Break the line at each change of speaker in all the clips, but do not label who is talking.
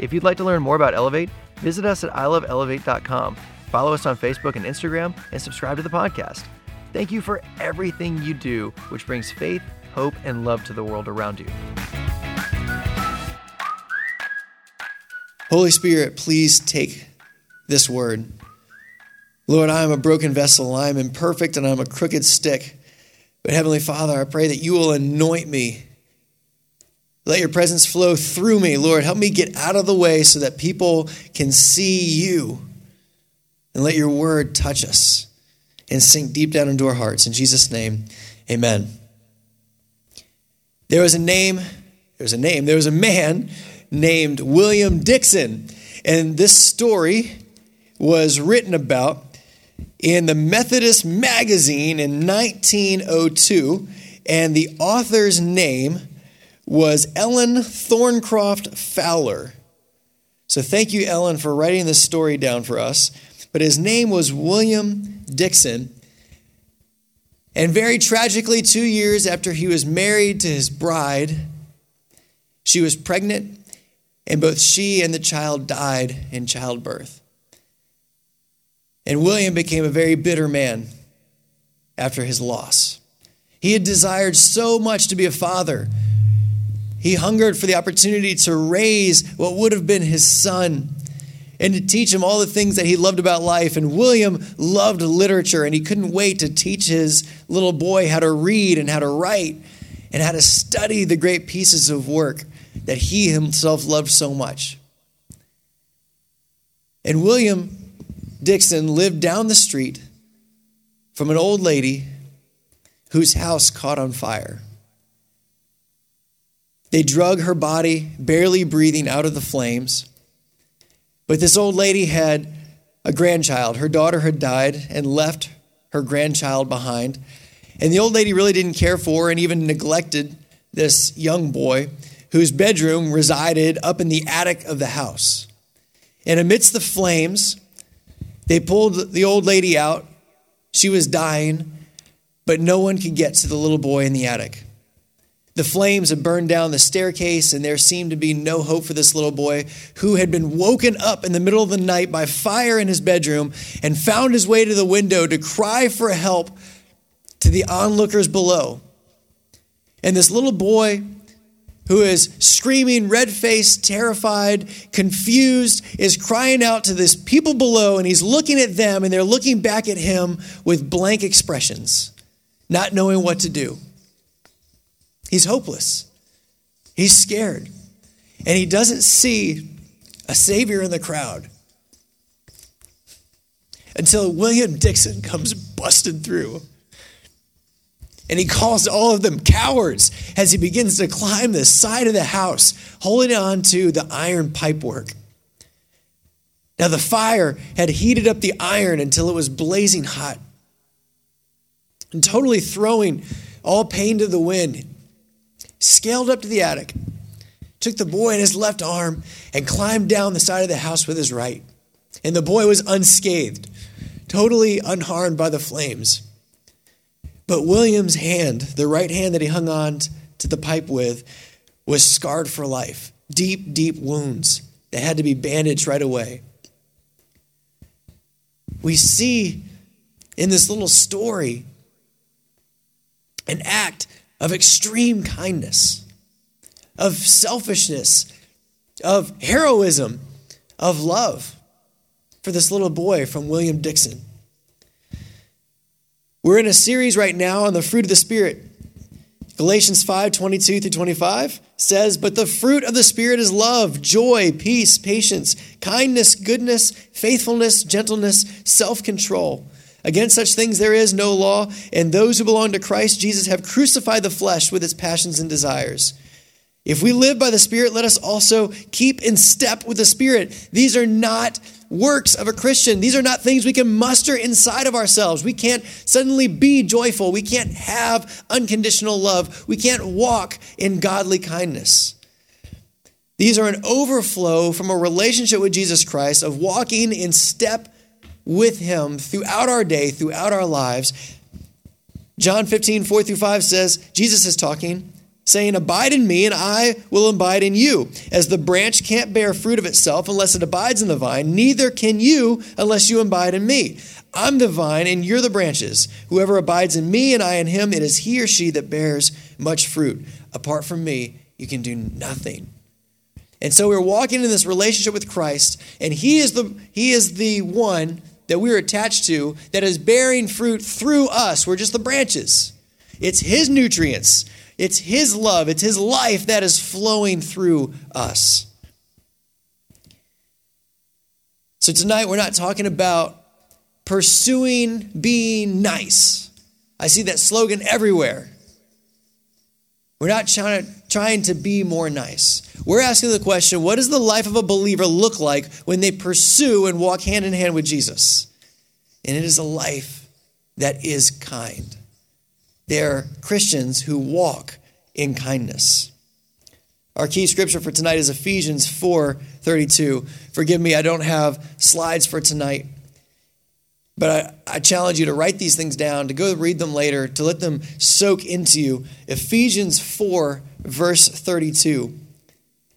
If you'd like to learn more about Elevate, visit us at iloveelevate.com, follow us on Facebook and Instagram, and subscribe to the podcast. Thank you for everything you do, which brings faith, hope, and love to the world around you.
Holy Spirit, please take this word. Lord, I am a broken vessel. I am imperfect and I'm a crooked stick. But Heavenly Father, I pray that you will anoint me. Let your presence flow through me. Lord, help me get out of the way so that people can see you. And let your word touch us and sink deep down into our hearts. In Jesus' name, amen. There was a name, there was a name, there was a man named William Dixon. And this story was written about in the Methodist magazine in 1902. And the author's name was Ellen Thorncroft Fowler. So thank you, Ellen, for writing this story down for us. But his name was William Dixon. And very tragically, two years after he was married to his bride, she was pregnant and both she and the child died in childbirth. And William became a very bitter man after his loss. He had desired so much to be a father. He hungered for the opportunity to raise what would have been his son and to teach him all the things that he loved about life. And William loved literature, and he couldn't wait to teach his little boy how to read and how to write and how to study the great pieces of work that he himself loved so much. And William Dixon lived down the street from an old lady whose house caught on fire. They drug her body, barely breathing, out of the flames. But this old lady had a grandchild. Her daughter had died and left her grandchild behind. And the old lady really didn't care for and even neglected this young boy whose bedroom resided up in the attic of the house. And amidst the flames, they pulled the old lady out. She was dying, but no one could get to the little boy in the attic. The flames had burned down the staircase, and there seemed to be no hope for this little boy who had been woken up in the middle of the night by fire in his bedroom and found his way to the window to cry for help to the onlookers below. And this little boy who is screaming, red faced, terrified, confused, is crying out to this people below, and he's looking at them, and they're looking back at him with blank expressions, not knowing what to do. He's hopeless. He's scared. And he doesn't see a savior in the crowd until William Dixon comes busting through and he calls all of them cowards as he begins to climb the side of the house, holding on to the iron pipework. Now, the fire had heated up the iron until it was blazing hot and totally throwing all pain to the wind. Scaled up to the attic, took the boy in his left arm, and climbed down the side of the house with his right. And the boy was unscathed, totally unharmed by the flames. But William's hand, the right hand that he hung on to the pipe with, was scarred for life. Deep, deep wounds that had to be bandaged right away. We see in this little story an act of extreme kindness, of selfishness, of heroism, of love for this little boy from William Dixon. We're in a series right now on the fruit of the Spirit. Galatians 5 22 through 25 says, But the fruit of the Spirit is love, joy, peace, patience, kindness, goodness, faithfulness, gentleness, self control. Against such things there is no law, and those who belong to Christ Jesus have crucified the flesh with its passions and desires. If we live by the Spirit, let us also keep in step with the Spirit. These are not works of a Christian. These are not things we can muster inside of ourselves. We can't suddenly be joyful. We can't have unconditional love. We can't walk in godly kindness. These are an overflow from a relationship with Jesus Christ of walking in step with Him throughout our day, throughout our lives. John 15, 4 through 5 says, Jesus is talking saying, Abide in me, and I will abide in you. As the branch can't bear fruit of itself unless it abides in the vine, neither can you unless you abide in me. I'm the vine, and you're the branches. Whoever abides in me, and I in him, it is he or she that bears much fruit. Apart from me, you can do nothing. And so we're walking in this relationship with Christ, and He is the He is the one that we're attached to that is bearing fruit through us. We're just the branches. It's His nutrients. It's His love, it's His life that is flowing through us. So tonight, we're not talking about pursuing being nice. I see that slogan everywhere. We're not trying to, trying to be more nice. We're asking the question what does the life of a believer look like when they pursue and walk hand in hand with Jesus? And it is a life that is kind. They're Christians who walk in kindness. Our key scripture for tonight is Ephesians 4 32. Forgive me, I don't have slides for tonight, but I, I, challenge you to write these things down, to go read them later, to let them soak into you. Ephesians 4, verse 32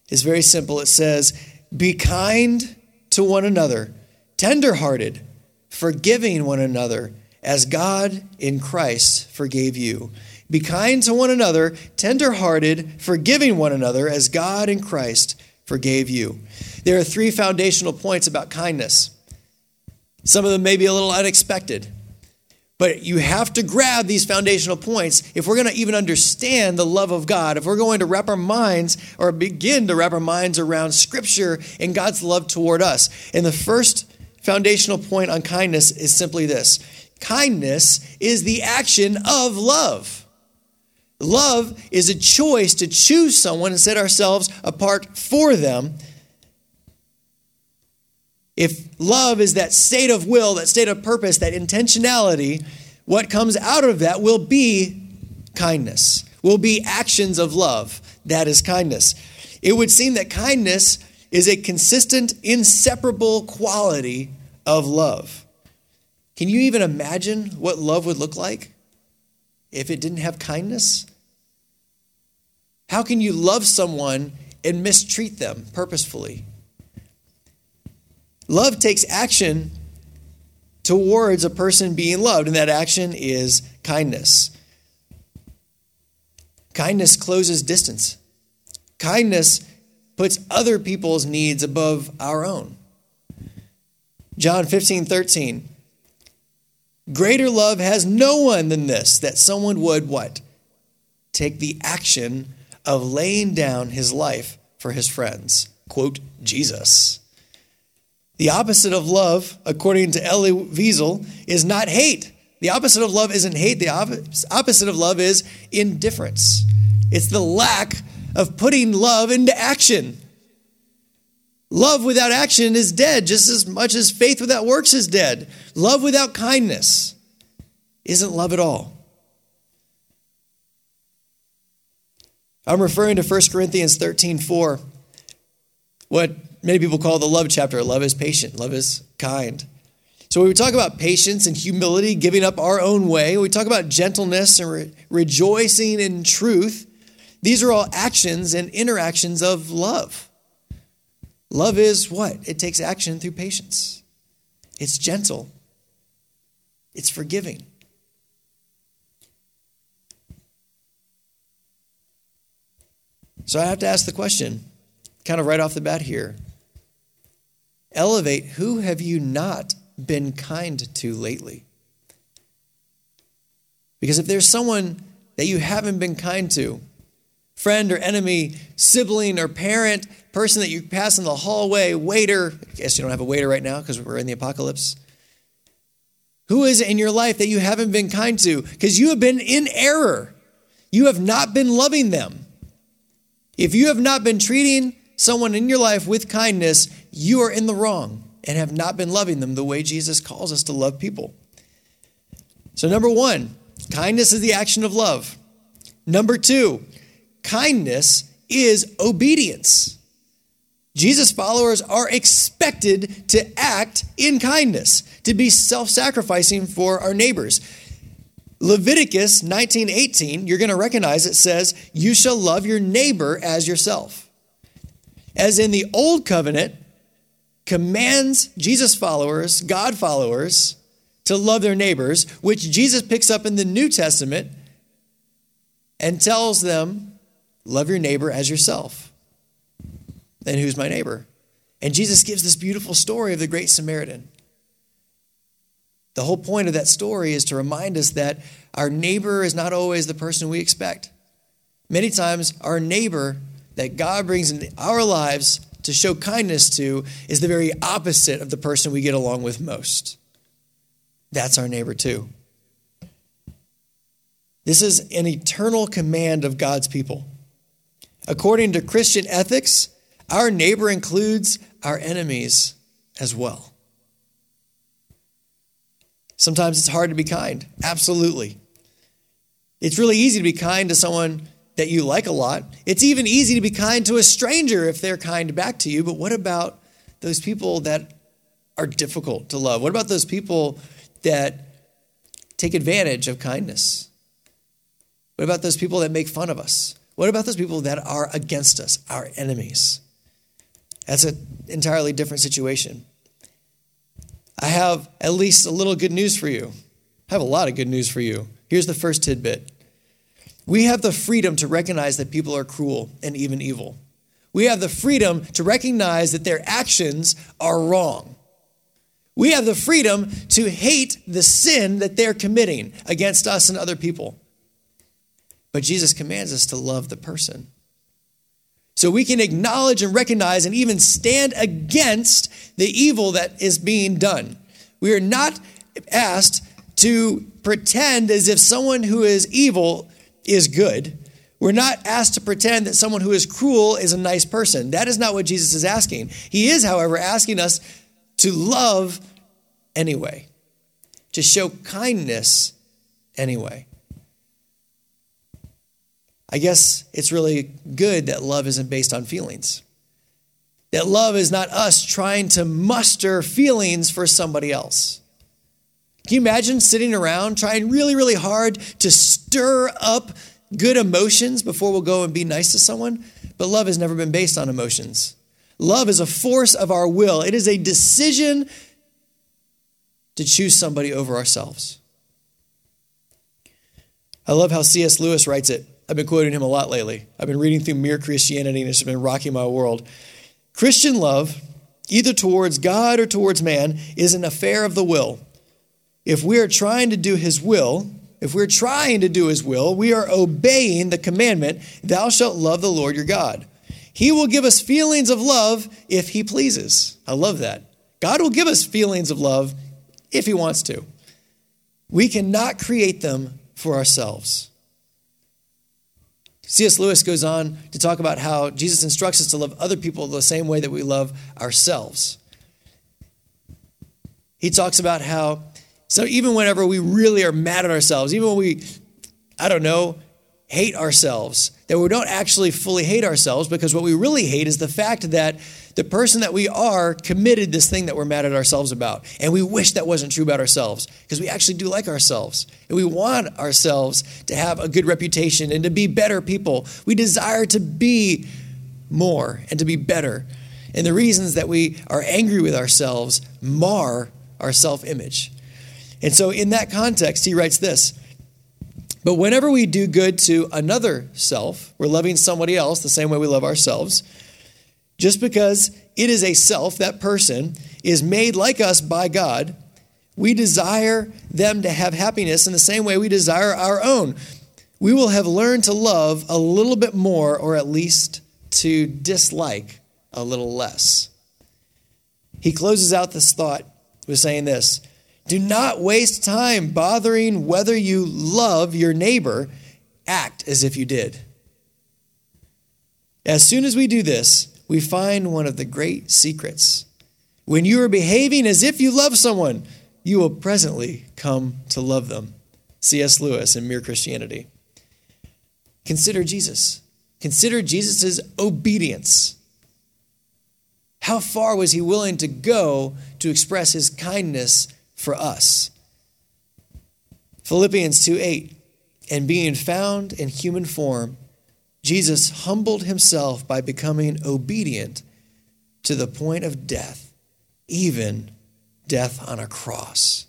is very simple. It says, Be kind to one another, tenderhearted, forgiving one another as God in Christ forgave you. Be kind to one another, tenderhearted, forgiving one another as God in Christ forgave you. There are three foundational points about kindness. Some of them may be a little unexpected, but you have to grab these foundational points if we're going to even understand the love of God, if we're going to wrap our minds or begin to wrap our minds around Scripture and God's love toward us. And the first foundational point on kindness is simply this Kindness is the action of love. Love is a choice to choose someone and set ourselves apart for them. If love is that state of will, that state of purpose, that intentionality, what comes out of that will be kindness, will be actions of love. That is kindness. It would seem that kindness is a consistent, inseparable quality of love. Can you even imagine what love would look like if it didn't have kindness? How can you love someone and mistreat them purposefully? Love takes action towards a person being loved, and that action is kindness. Kindness closes distance. Kindness puts other people's needs above our own. John 15, 13. Greater love has no one than this, that someone would what? Take the action of laying down his life for his friends. Quote, Jesus. The opposite of love, according to Elie Wiesel, is not hate. The opposite of love isn't hate. The opposite of love is indifference. It's the lack of putting love into action. Love without action is dead, just as much as faith without works is dead. Love without kindness isn't love at all. I'm referring to 1 Corinthians 13 4, what many people call the love chapter. Love is patient, love is kind. So, when we talk about patience and humility, giving up our own way, we talk about gentleness and re- rejoicing in truth, these are all actions and interactions of love. Love is what? It takes action through patience. It's gentle. It's forgiving. So I have to ask the question, kind of right off the bat here. Elevate, who have you not been kind to lately? Because if there's someone that you haven't been kind to, friend or enemy, sibling or parent, person that you pass in the hallway, waiter. I guess you don't have a waiter right now because we're in the apocalypse. Who is it in your life that you haven't been kind to? Because you have been in error. You have not been loving them. If you have not been treating someone in your life with kindness, you are in the wrong and have not been loving them the way Jesus calls us to love people. So, number one, kindness is the action of love. Number two, kindness is obedience. Jesus' followers are expected to act in kindness, to be self sacrificing for our neighbors. Leviticus 19:18, you're going to recognize it says, "You shall love your neighbor as yourself." As in the old covenant commands Jesus followers, God followers, to love their neighbors, which Jesus picks up in the New Testament and tells them, "Love your neighbor as yourself." Then who's my neighbor? And Jesus gives this beautiful story of the Great Samaritan. The whole point of that story is to remind us that our neighbor is not always the person we expect. Many times, our neighbor that God brings into our lives to show kindness to is the very opposite of the person we get along with most. That's our neighbor, too. This is an eternal command of God's people. According to Christian ethics, our neighbor includes our enemies as well. Sometimes it's hard to be kind. Absolutely. It's really easy to be kind to someone that you like a lot. It's even easy to be kind to a stranger if they're kind back to you. But what about those people that are difficult to love? What about those people that take advantage of kindness? What about those people that make fun of us? What about those people that are against us, our enemies? That's an entirely different situation. I have at least a little good news for you. I have a lot of good news for you. Here's the first tidbit we have the freedom to recognize that people are cruel and even evil. We have the freedom to recognize that their actions are wrong. We have the freedom to hate the sin that they're committing against us and other people. But Jesus commands us to love the person. So we can acknowledge and recognize and even stand against the evil that is being done. We are not asked to pretend as if someone who is evil is good. We're not asked to pretend that someone who is cruel is a nice person. That is not what Jesus is asking. He is, however, asking us to love anyway, to show kindness anyway. I guess it's really good that love isn't based on feelings. That love is not us trying to muster feelings for somebody else. Can you imagine sitting around trying really, really hard to stir up good emotions before we'll go and be nice to someone? But love has never been based on emotions. Love is a force of our will, it is a decision to choose somebody over ourselves. I love how C.S. Lewis writes it. I've been quoting him a lot lately. I've been reading through Mere Christianity and it's been rocking my world. Christian love, either towards God or towards man, is an affair of the will. If we are trying to do his will, if we're trying to do his will, we are obeying the commandment, Thou shalt love the Lord your God. He will give us feelings of love if he pleases. I love that. God will give us feelings of love if he wants to. We cannot create them for ourselves. C.S. Lewis goes on to talk about how Jesus instructs us to love other people the same way that we love ourselves. He talks about how, so even whenever we really are mad at ourselves, even when we, I don't know, hate ourselves, that we don't actually fully hate ourselves because what we really hate is the fact that the person that we are committed this thing that we're mad at ourselves about. And we wish that wasn't true about ourselves because we actually do like ourselves. And we want ourselves to have a good reputation and to be better people. We desire to be more and to be better. And the reasons that we are angry with ourselves mar our self image. And so, in that context, he writes this But whenever we do good to another self, we're loving somebody else the same way we love ourselves. Just because it is a self, that person is made like us by God, we desire them to have happiness in the same way we desire our own. We will have learned to love a little bit more, or at least to dislike a little less. He closes out this thought with saying this Do not waste time bothering whether you love your neighbor, act as if you did. As soon as we do this, we find one of the great secrets. When you are behaving as if you love someone, you will presently come to love them. C.S. Lewis in Mere Christianity. Consider Jesus. Consider Jesus' obedience. How far was he willing to go to express his kindness for us? Philippians 2 8. And being found in human form, Jesus humbled himself by becoming obedient to the point of death, even death on a cross.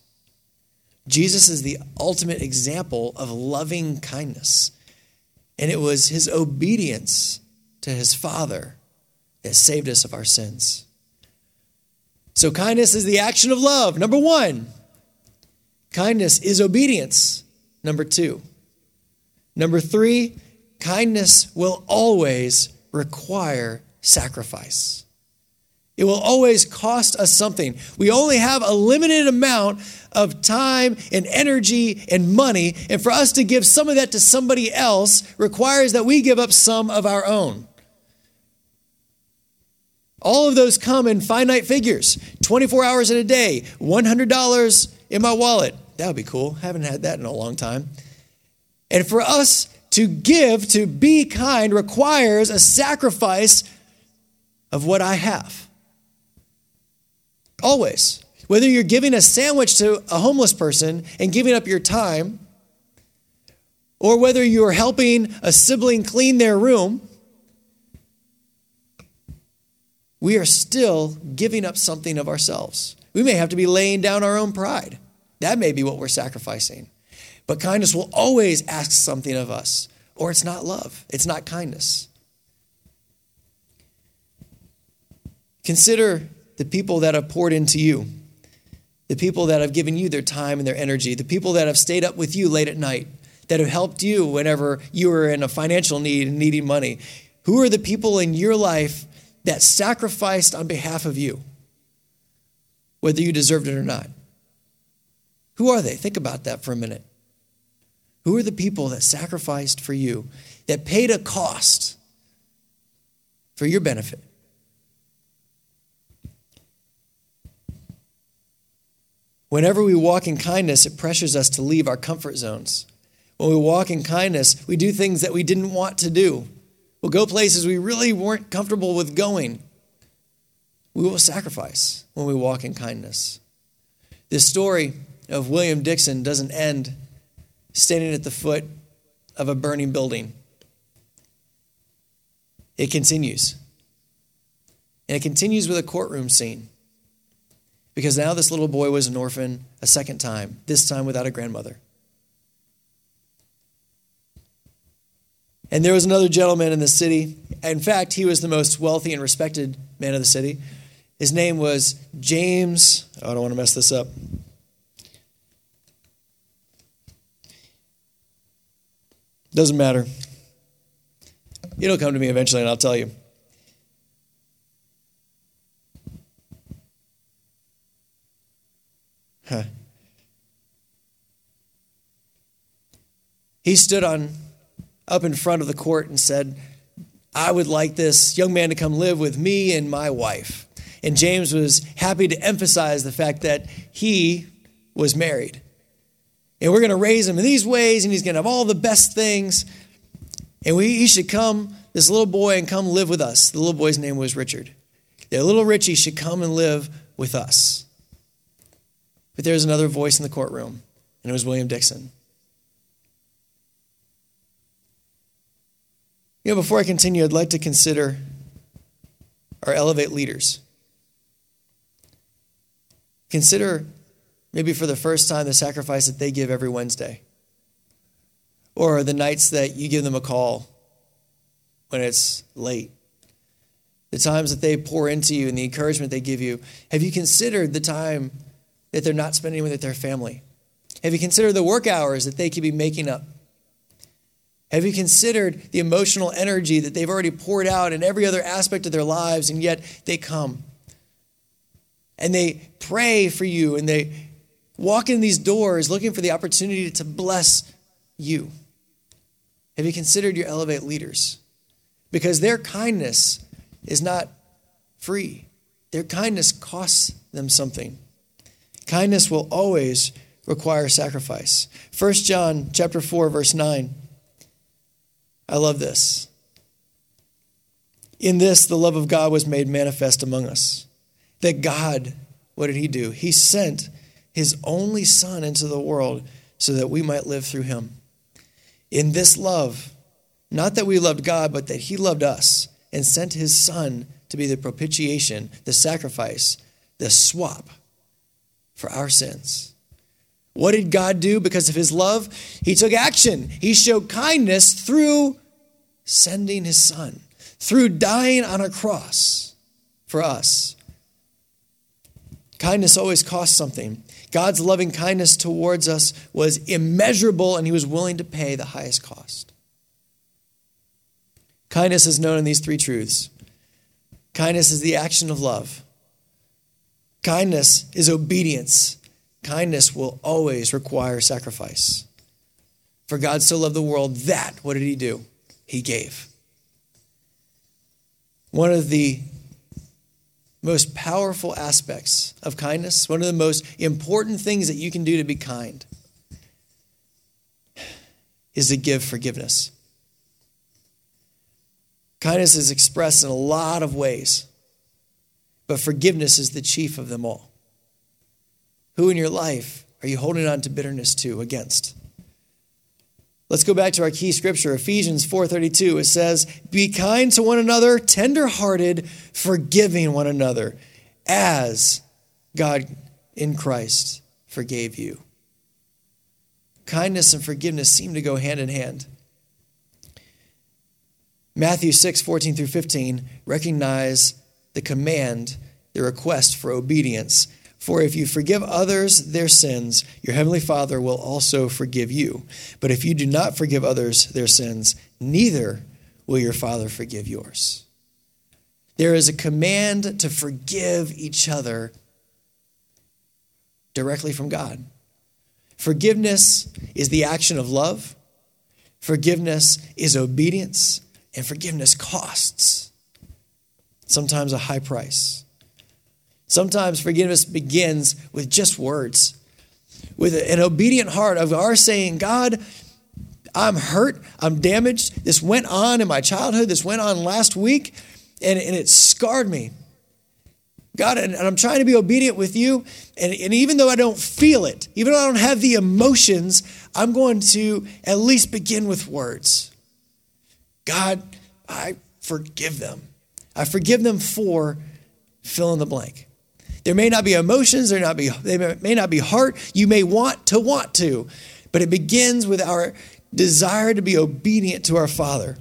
Jesus is the ultimate example of loving kindness. And it was his obedience to his Father that saved us of our sins. So, kindness is the action of love. Number one, kindness is obedience. Number two. Number three, kindness will always require sacrifice. It will always cost us something. We only have a limited amount of time and energy and money, and for us to give some of that to somebody else requires that we give up some of our own. All of those come in finite figures 24 hours in a day, $100 in my wallet. That would be cool. Haven't had that in a long time. And for us to give, to be kind, requires a sacrifice of what I have. Always. Whether you're giving a sandwich to a homeless person and giving up your time, or whether you're helping a sibling clean their room, we are still giving up something of ourselves. We may have to be laying down our own pride. That may be what we're sacrificing. But kindness will always ask something of us, or it's not love, it's not kindness. Consider the people that have poured into you, the people that have given you their time and their energy, the people that have stayed up with you late at night, that have helped you whenever you were in a financial need and needing money. Who are the people in your life that sacrificed on behalf of you, whether you deserved it or not? Who are they? Think about that for a minute. Who are the people that sacrificed for you, that paid a cost for your benefit? Whenever we walk in kindness, it pressures us to leave our comfort zones. When we walk in kindness, we do things that we didn't want to do. We'll go places we really weren't comfortable with going. We will sacrifice when we walk in kindness. This story of William Dixon doesn't end standing at the foot of a burning building. It continues. And it continues with a courtroom scene. Because now this little boy was an orphan a second time, this time without a grandmother. And there was another gentleman in the city. In fact, he was the most wealthy and respected man of the city. His name was James. Oh, I don't want to mess this up. Doesn't matter. It'll come to me eventually, and I'll tell you. Huh. He stood on up in front of the court and said, I would like this young man to come live with me and my wife. And James was happy to emphasize the fact that he was married and we're going to raise him in these ways, and he's going to have all the best things. And we, he should come, this little boy, and come live with us. The little boy's name was Richard. The little Richie should come and live with us. But there was another voice in the courtroom, and it was William Dixon. You know, before I continue, I'd like to consider our Elevate leaders. Consider maybe for the first time, the sacrifice that they give every Wednesday, or the nights that you give them a call when it's late, the times that they pour into you and the encouragement they give you. Have you considered the time that they're not spending with their family? Have you considered the work hours that they could be making up? Have you considered the emotional energy that they've already poured out in every other aspect of their lives, and yet they come and they pray for you and they walk in these doors looking for the opportunity to bless you? Have you considered your Elevate leaders? because their kindness is not free. Their kindness costs them something. Kindness will always require sacrifice. 1 John chapter 4 verse 9. I love this. In this the love of God was made manifest among us. That God, what did he do? He sent his only son into the world so that we might live through him. In this love, not that we loved God, but that he loved us and sent his son to be the propitiation, the sacrifice, the swap for our sins. What did God do because of his love? He took action. He showed kindness through sending his son, through dying on a cross for us. Kindness always costs something. God's loving kindness towards us was immeasurable, and he was willing to pay the highest cost. Kindness is known in these three truths kindness is the action of love, kindness is obedience Kindness will always require sacrifice. For God so loved the world that, what did he do? He gave. One of the most powerful aspects of kindness, one of the most important things that you can do to be kind, is to give forgiveness. Kindness is expressed in a lot of ways, but forgiveness is the chief of them all. Who in your life are you holding on to bitterness to against? Let's go back to our key scripture, Ephesians 4:32. It says, "Be kind to one another, tender-hearted, forgiving one another, as God in Christ forgave you." Kindness and forgiveness seem to go hand in hand. Matthew 6, 14 through 15 recognize the command, the request for obedience for if you forgive others their sins, your heavenly Father will also forgive you. But if you do not forgive others their sins, neither will your Father forgive yours. There is a command to forgive each other directly from God. Forgiveness is the action of love, forgiveness is obedience, and forgiveness costs, sometimes a high price. Sometimes forgiveness begins with just words, with an obedient heart of our saying, God, I'm hurt, I'm damaged. This went on in my childhood, this went on last week, and, and it scarred me. God, and, and I'm trying to be obedient with you. And, and even though I don't feel it, even though I don't have the emotions, I'm going to at least begin with words. God, I forgive them. I forgive them for fill in the blank. There may not be emotions, there not be they may not be heart. You may want to want to, but it begins with our desire to be obedient to our Father.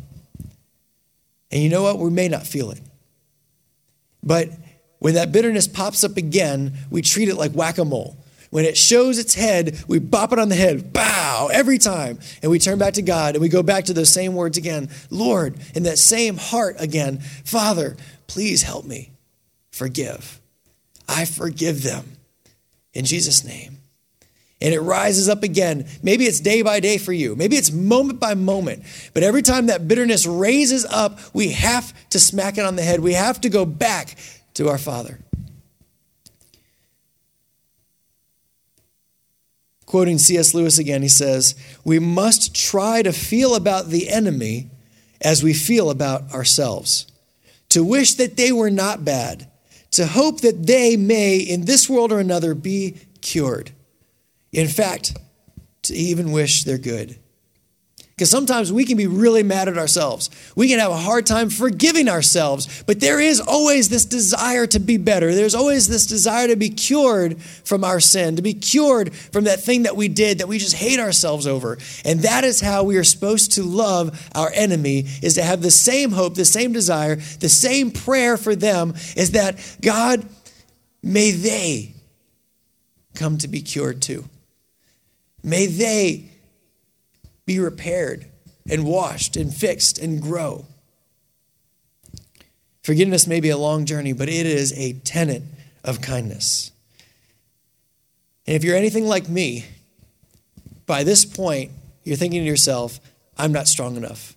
And you know what? We may not feel it. But when that bitterness pops up again, we treat it like whack-a-mole. When it shows its head, we bop it on the head, bow, every time. And we turn back to God and we go back to those same words again. Lord, in that same heart again, Father, please help me. Forgive. I forgive them in Jesus' name. And it rises up again. Maybe it's day by day for you. Maybe it's moment by moment. But every time that bitterness raises up, we have to smack it on the head. We have to go back to our Father. Quoting C.S. Lewis again, he says, We must try to feel about the enemy as we feel about ourselves, to wish that they were not bad to hope that they may, in this world or another, be cured. In fact, to even wish they're good. Because sometimes we can be really mad at ourselves. We can have a hard time forgiving ourselves, but there is always this desire to be better. There's always this desire to be cured from our sin, to be cured from that thing that we did that we just hate ourselves over. And that is how we are supposed to love our enemy is to have the same hope, the same desire, the same prayer for them is that God may they come to be cured too. May they be repaired and washed and fixed and grow. Forgiveness may be a long journey, but it is a tenet of kindness. And if you're anything like me, by this point, you're thinking to yourself, I'm not strong enough.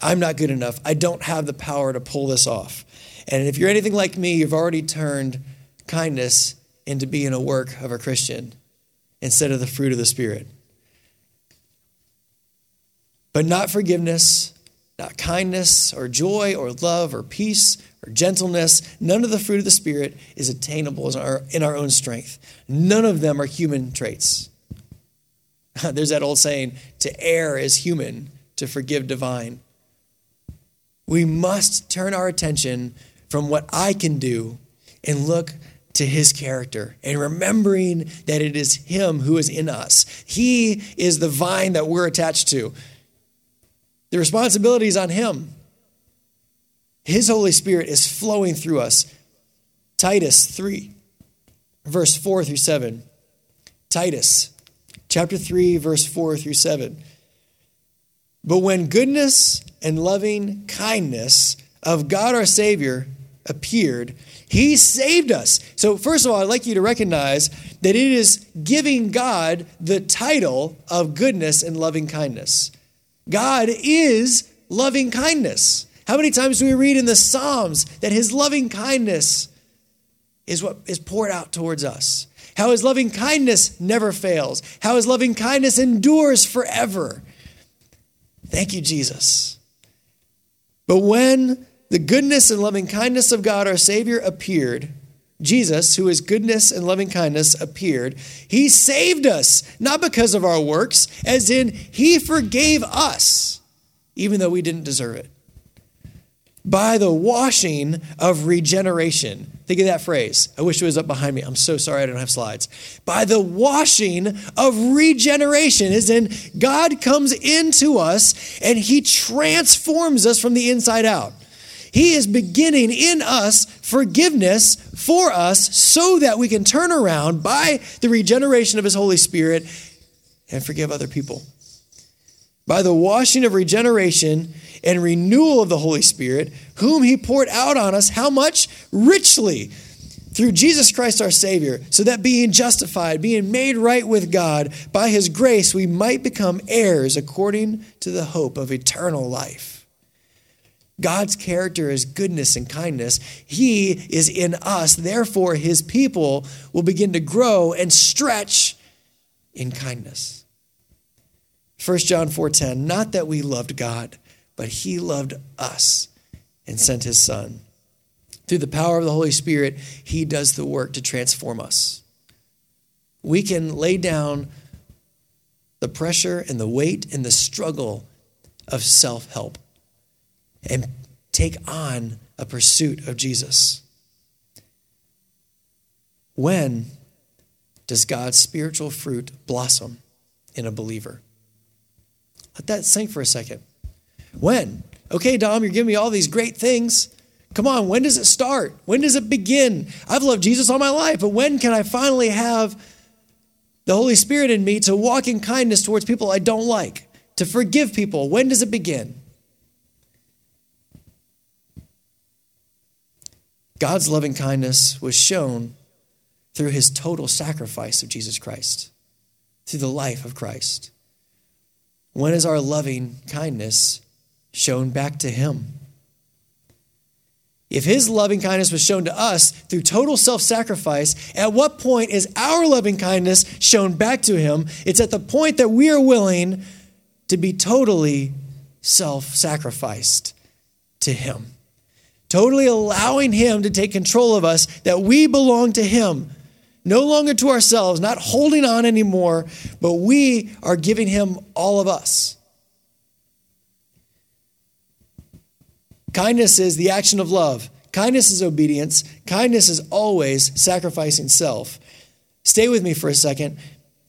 I'm not good enough. I don't have the power to pull this off. And if you're anything like me, you've already turned kindness into being a work of a Christian instead of the fruit of the Spirit. But not forgiveness, not kindness or joy or love or peace or gentleness. None of the fruit of the Spirit is attainable in our, own strength. None of them are human traits. There's that old saying to err is human, to forgive divine. We must turn our attention from what I can do and look to his character and remembering that it is him who is in us. He is the vine that we're attached to. The responsibility is on him. His Holy Spirit is flowing through us. Titus 3, verse 4 through 7. Titus chapter 3, verse 4 through 7. But when goodness and loving kindness of God our Savior appeared, He saved us. So, first of all, I'd like you to recognize that it is giving God the title of goodness and loving kindness. God is loving kindness. How many times do we read in the Psalms that His loving kindness is what is poured out towards us? How His loving kindness never fails, how His loving kindness endures forever. Thank you, Jesus. But when the goodness and loving kindness of God our Savior appeared, Jesus, who is goodness and loving kindness, appeared. He saved us, not because of our works, as in, He forgave us, even though we didn't deserve it by the washing of regeneration. Think of that phrase. I wish it was up behind me. I'm so sorry I don't have slides. By the washing of regeneration, is in God comes into us and he transforms us from the inside out. He is beginning in us forgiveness for us so that we can turn around by the regeneration of his Holy Spirit and forgive other people. By the washing of regeneration, and renewal of the Holy Spirit, whom He poured out on us, how much? Richly through Jesus Christ our Savior, so that being justified, being made right with God by His grace, we might become heirs according to the hope of eternal life. God's character is goodness and kindness. He is in us. Therefore, His people will begin to grow and stretch in kindness. 1 John 4:10 Not that we loved God, but he loved us and sent his son. Through the power of the Holy Spirit, he does the work to transform us. We can lay down the pressure and the weight and the struggle of self help and take on a pursuit of Jesus. When does God's spiritual fruit blossom in a believer? Let that sink for a second. When? Okay, Dom, you're giving me all these great things. Come on, when does it start? When does it begin? I've loved Jesus all my life, but when can I finally have the Holy Spirit in me to walk in kindness towards people I don't like, to forgive people? When does it begin? God's loving kindness was shown through his total sacrifice of Jesus Christ, through the life of Christ. When is our loving kindness shown back to him. If his loving kindness was shown to us through total self sacrifice, at what point is our loving kindness shown back to him? It's at the point that we are willing to be totally self sacrificed to him. Totally allowing him to take control of us, that we belong to him, no longer to ourselves, not holding on anymore, but we are giving him all of us. Kindness is the action of love. Kindness is obedience. Kindness is always sacrificing self. Stay with me for a second.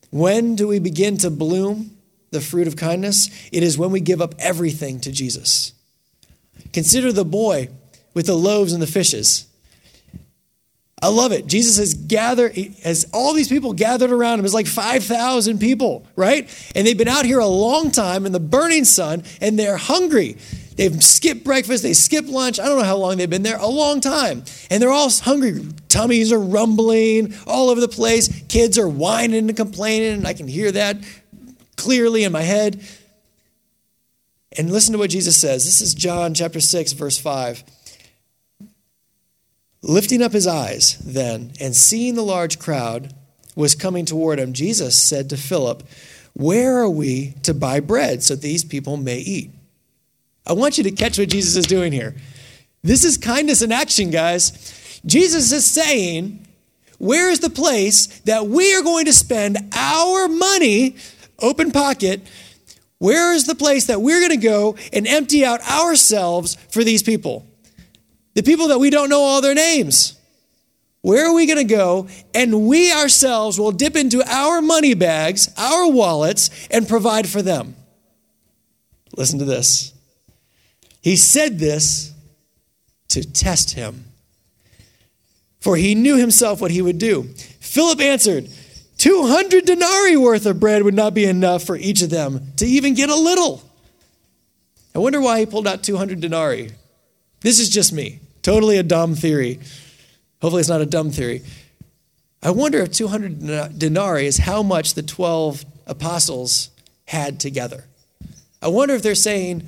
When do we begin to bloom the fruit of kindness? It is when we give up everything to Jesus. Consider the boy with the loaves and the fishes. I love it. Jesus has gathered, has all these people gathered around him. It's like 5,000 people, right? And they've been out here a long time in the burning sun and they're hungry. They've skipped breakfast, they skipped lunch. I don't know how long they've been there, a long time. And they're all hungry. Tummies are rumbling all over the place. Kids are whining and complaining, and I can hear that clearly in my head. And listen to what Jesus says. This is John chapter 6, verse 5. Lifting up his eyes, then, and seeing the large crowd was coming toward him, Jesus said to Philip, Where are we to buy bread so these people may eat? I want you to catch what Jesus is doing here. This is kindness in action, guys. Jesus is saying, Where is the place that we are going to spend our money, open pocket? Where is the place that we're going to go and empty out ourselves for these people? The people that we don't know all their names. Where are we going to go? And we ourselves will dip into our money bags, our wallets, and provide for them. Listen to this. He said this to test him, for he knew himself what he would do. Philip answered, 200 denarii worth of bread would not be enough for each of them to even get a little. I wonder why he pulled out 200 denarii. This is just me. Totally a dumb theory. Hopefully, it's not a dumb theory. I wonder if 200 denarii is how much the 12 apostles had together. I wonder if they're saying,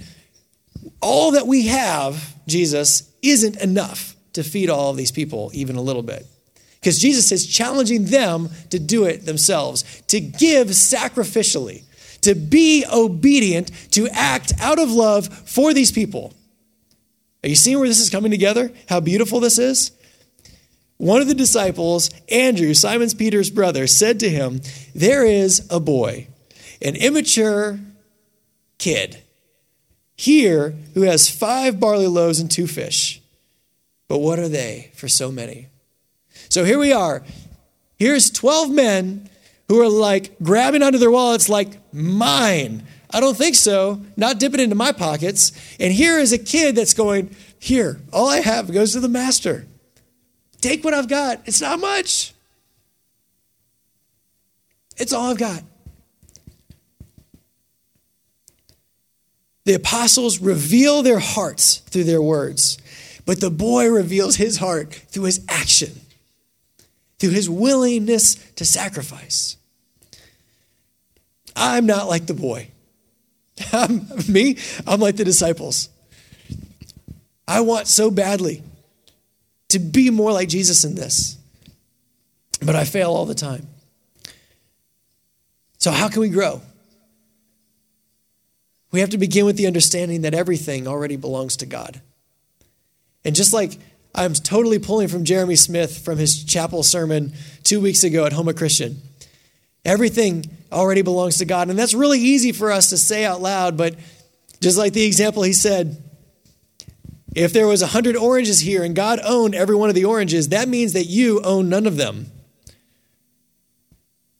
all that we have, Jesus, isn't enough to feed all of these people, even a little bit. Because Jesus is challenging them to do it themselves, to give sacrificially, to be obedient, to act out of love for these people. Are you seeing where this is coming together? How beautiful this is? One of the disciples, Andrew, Simon's Peter's brother, said to him, There is a boy, an immature kid here who has five barley loaves and two fish. But what are they for so many? So here we are. Here's 12 men who are like grabbing onto their wallets, like, mine. I don't think so. Not dip it into my pockets. And here is a kid that's going, Here, all I have goes to the master. Take what I've got. It's not much. It's all I've got. The apostles reveal their hearts through their words, but the boy reveals his heart through his action, through his willingness to sacrifice. I'm not like the boy. I'm, me, I'm like the disciples. I want so badly to be more like Jesus in this, but I fail all the time. So, how can we grow? We have to begin with the understanding that everything already belongs to God. And just like I'm totally pulling from Jeremy Smith from his chapel sermon two weeks ago at Homa Christian, everything already belongs to God. And that's really easy for us to say out loud, but just like the example he said, if there was 100 oranges here and God owned every one of the oranges, that means that you own none of them.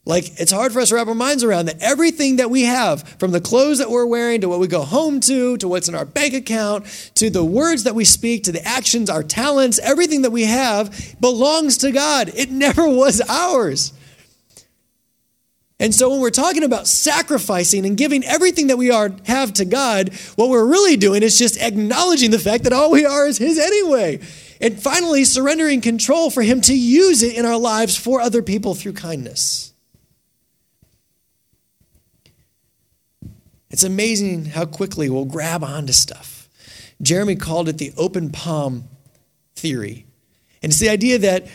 Like, it's hard for us to wrap our minds around that everything that we have, from the clothes that we're wearing to what we go home to, to what's in our bank account, to the words that we speak, to the actions, our talents, everything that we have belongs to God. It never was ours. And so when we're talking about sacrificing and giving everything that we are have to God, what we're really doing is just acknowledging the fact that all we are is his anyway. And finally surrendering control for him to use it in our lives for other people through kindness. It's amazing how quickly we'll grab onto stuff. Jeremy called it the open palm theory. And it's the idea that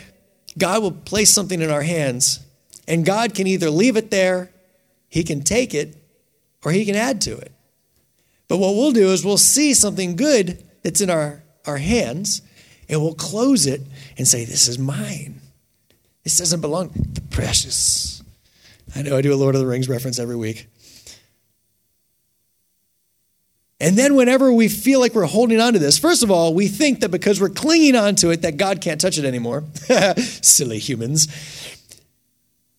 God will place something in our hands, and God can either leave it there, He can take it, or He can add to it. But what we'll do is we'll see something good that's in our, our hands, and we'll close it and say, This is mine. This doesn't belong. The precious. I know I do a Lord of the Rings reference every week. And then, whenever we feel like we're holding on to this, first of all, we think that because we're clinging on to it, that God can't touch it anymore. Silly humans.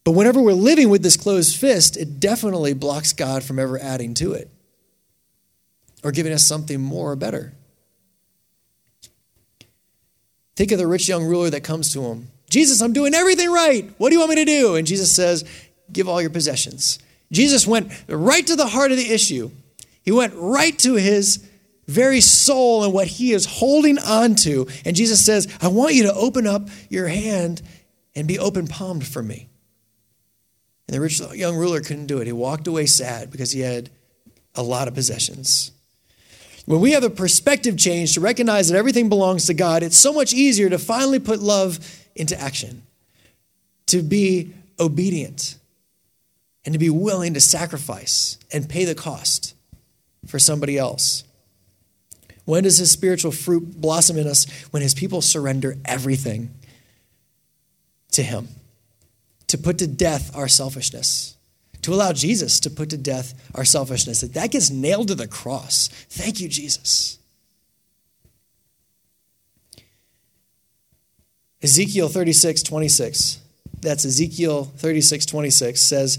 But whenever we're living with this closed fist, it definitely blocks God from ever adding to it or giving us something more or better. Think of the rich young ruler that comes to him Jesus, I'm doing everything right. What do you want me to do? And Jesus says, Give all your possessions. Jesus went right to the heart of the issue. He went right to his very soul and what he is holding on to. And Jesus says, I want you to open up your hand and be open palmed for me. And the rich young ruler couldn't do it. He walked away sad because he had a lot of possessions. When we have a perspective change to recognize that everything belongs to God, it's so much easier to finally put love into action, to be obedient, and to be willing to sacrifice and pay the cost for somebody else. When does his spiritual fruit blossom in us? When his people surrender everything to him, to put to death our selfishness, to allow Jesus to put to death our selfishness. That that gets nailed to the cross. Thank you, Jesus. Ezekiel 36, 26. That's Ezekiel 36, 26 says,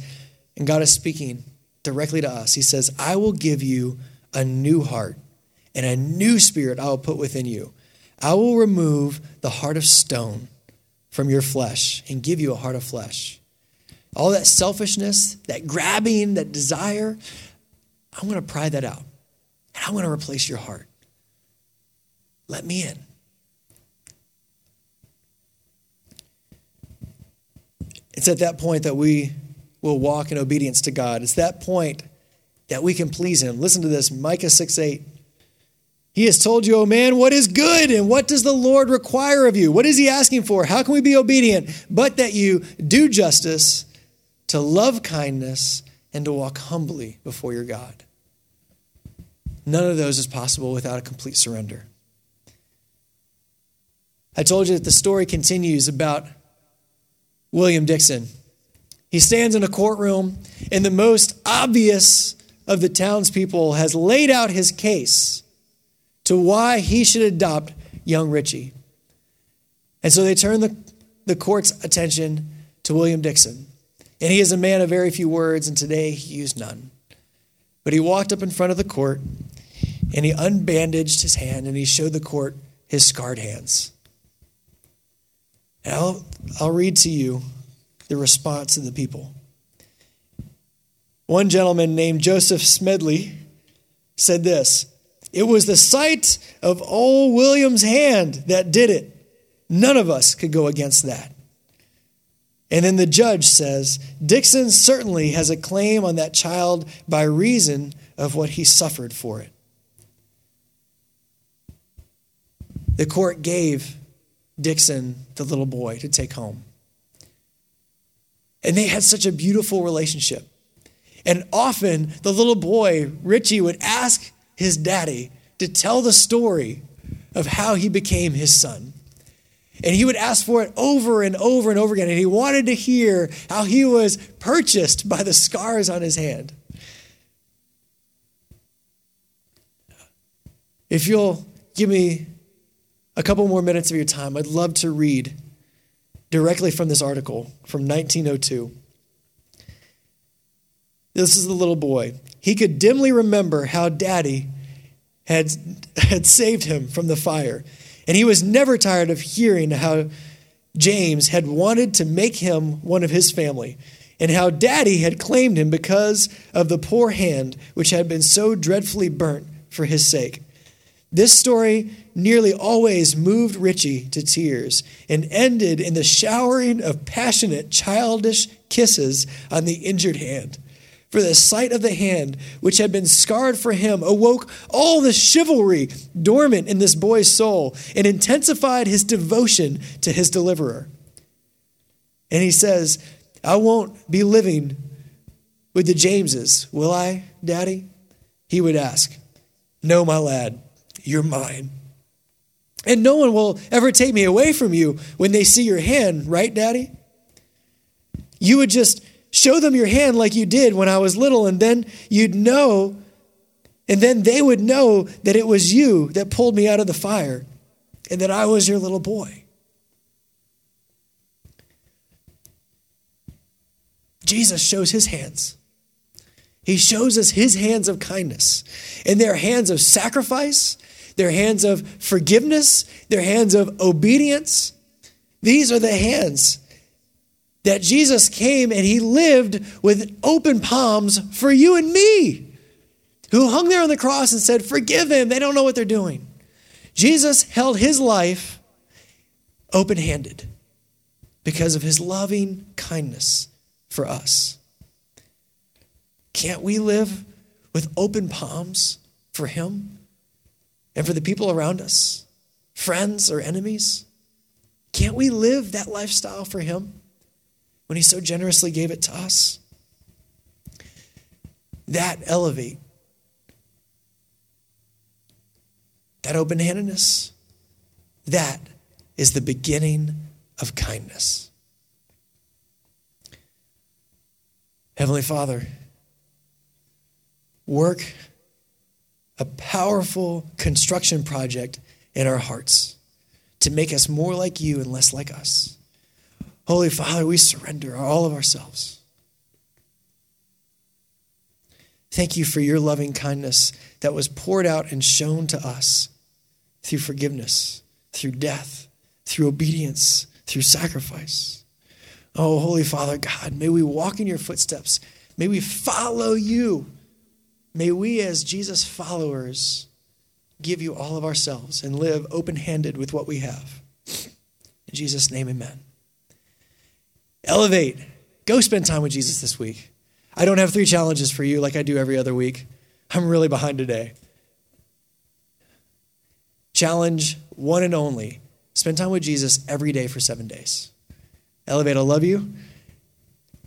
and God is speaking directly to us. He says, I will give you a new heart and a new spirit I will put within you. I will remove the heart of stone from your flesh and give you a heart of flesh. All that selfishness, that grabbing, that desire, I'm going to pry that out. And I'm going to replace your heart. Let me in. It's at that point that we will walk in obedience to God. It's that point that we can please Him. Listen to this Micah 6 8. He has told you, O oh man, what is good and what does the Lord require of you? What is He asking for? How can we be obedient? But that you do justice, to love kindness, and to walk humbly before your God. None of those is possible without a complete surrender. I told you that the story continues about William Dixon. He stands in a courtroom, and the most obvious of the townspeople has laid out his case to why he should adopt young Richie. And so they turn the, the court's attention to William Dixon. And he is a man of very few words, and today he used none. But he walked up in front of the court and he unbandaged his hand and he showed the court his scarred hands. And I'll, I'll read to you the response of the people. One gentleman named Joseph Smedley said this it was the sight of old William's hand that did it. None of us could go against that. And then the judge says Dixon certainly has a claim on that child by reason of what he suffered for it. The court gave Dixon the little boy to take home. And they had such a beautiful relationship. And often the little boy, Richie, would ask his daddy to tell the story of how he became his son. And he would ask for it over and over and over again. And he wanted to hear how he was purchased by the scars on his hand. If you'll give me a couple more minutes of your time, I'd love to read directly from this article from 1902. This is the little boy. He could dimly remember how daddy had, had saved him from the fire. And he was never tired of hearing how James had wanted to make him one of his family, and how daddy had claimed him because of the poor hand which had been so dreadfully burnt for his sake. This story nearly always moved Richie to tears and ended in the showering of passionate, childish kisses on the injured hand. For the sight of the hand, which had been scarred for him, awoke all the chivalry dormant in this boy's soul and intensified his devotion to his deliverer. And he says, I won't be living with the Jameses, will I, Daddy? He would ask. No, my lad, you're mine. And no one will ever take me away from you when they see your hand, right, Daddy? You would just show them your hand like you did when I was little, and then you'd know, and then they would know that it was you that pulled me out of the fire and that I was your little boy. Jesus shows his hands. He shows us his hands of kindness, and they're hands of sacrifice their hands of forgiveness, their hands of obedience. These are the hands that Jesus came and he lived with open palms for you and me, who hung there on the cross and said, Forgive them, they don't know what they're doing. Jesus held his life open handed because of his loving kindness for us. Can't we live with open palms for him? and for the people around us, friends or enemies? Can't we live that lifestyle for Him when He so generously gave it to us? That elevate, that open handedness, that is the beginning of kindness. Heavenly Father, work a powerful construction project in our hearts to make us more like you and less like us. Holy Father, we surrender all of ourselves. Thank you for your loving kindness that was poured out and shown to us through forgiveness, through death, through obedience, through sacrifice. Oh, Holy Father God, may we walk in your footsteps. May we follow you. May we, as Jesus followers, give you all of ourselves and live open handed with what we have. In Jesus' name, amen. Elevate. Go spend time with Jesus this week. I don't have three challenges for you like I do every other week. I'm really behind today. Challenge one and only spend time with Jesus every day for seven days. Elevate, I love you.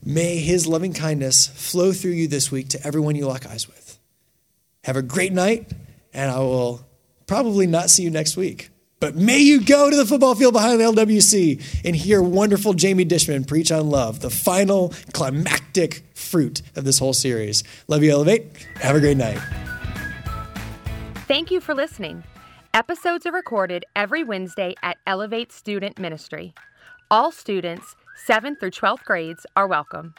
May his loving kindness flow through you this week to everyone you lock eyes with. Have a great night, and I will probably not see you next week. But may you go to the football field behind the LWC and hear wonderful Jamie Dishman preach on love, the final climactic fruit of this whole series. Love you, Elevate. Have a great night.
Thank you for listening. Episodes are recorded every Wednesday at Elevate Student Ministry. All students, 7th through 12th grades, are welcome.